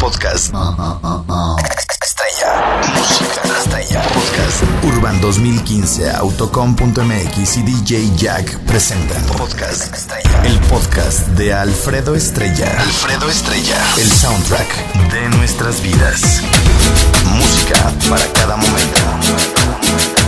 Podcast. Estrella. Música estrella. Podcast. Urban 2015, Autocom.mx y DJ Jack presentan Podcast Estrella. El podcast de Alfredo Estrella. Alfredo Estrella. El soundtrack de nuestras vidas. Música para cada momento.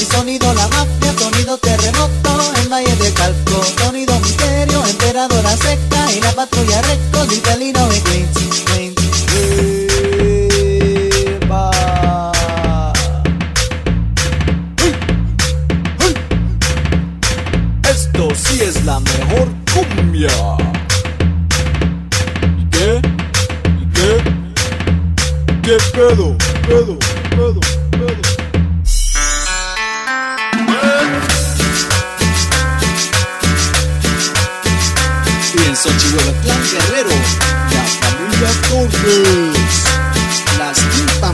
y sonido la mafia, sonido terremoto en Valle de Calco, sonido misterio, emperadora secta y la patrulla recto, Vitalino y Queens, Queens. Esto sí es la mejor cumbia. ¿Y qué? ¿Y qué? Pedo? ¿Pedo? ¿Pedo? los herreros, las familias Torres, las quinta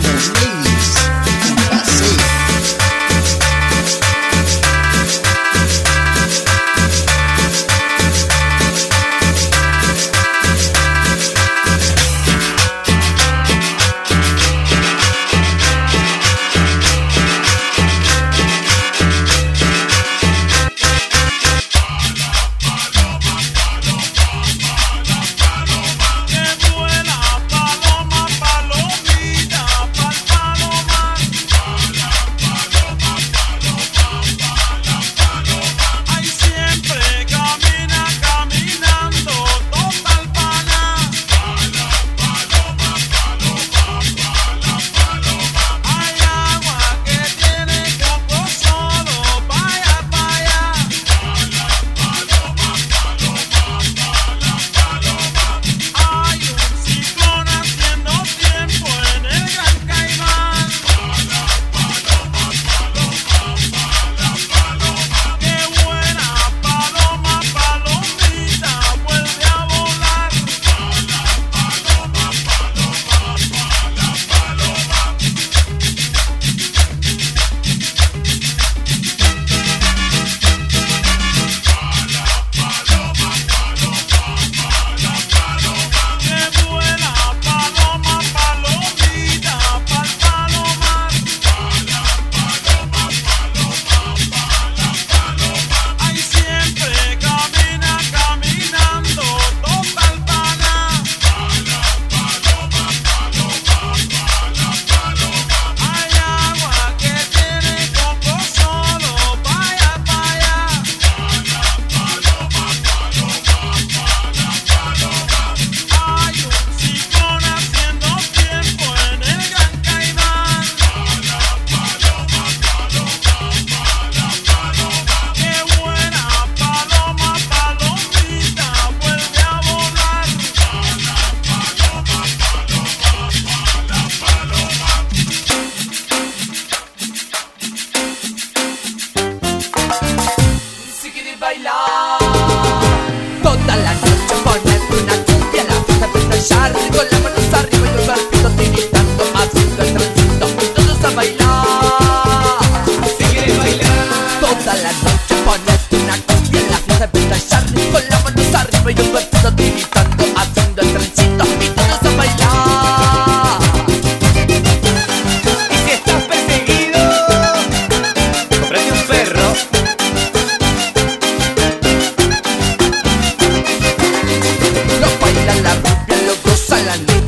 la rubia, lo la negra.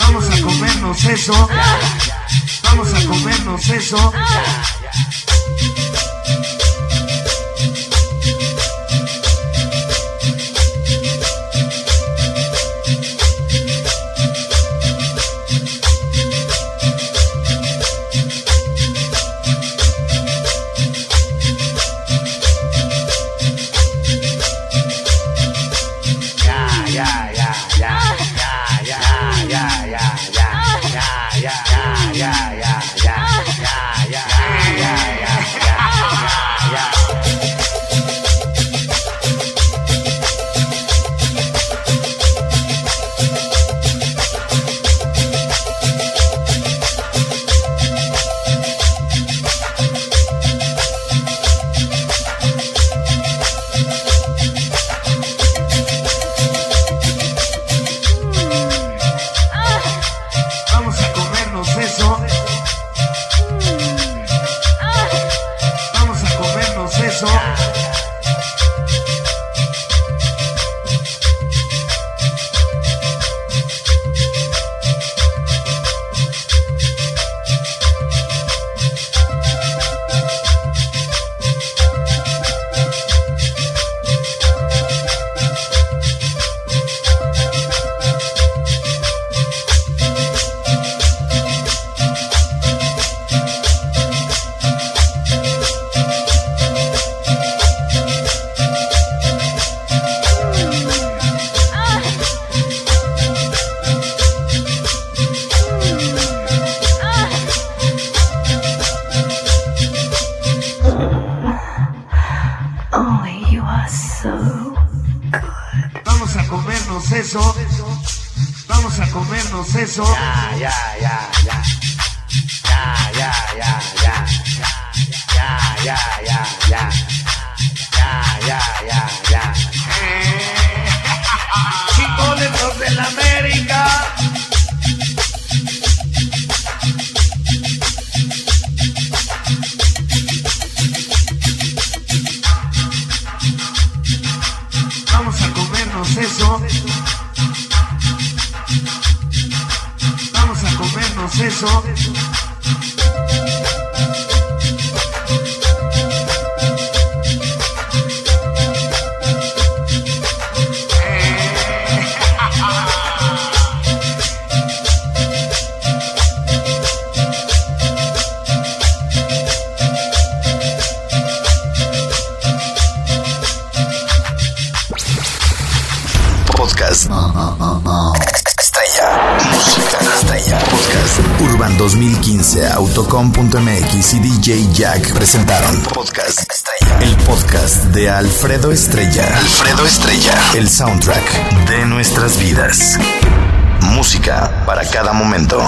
Vamos a comernos eso. Vamos a comernos eso. Alfredo Estrella. Alfredo Estrella. El soundtrack de nuestras vidas. Música para cada momento.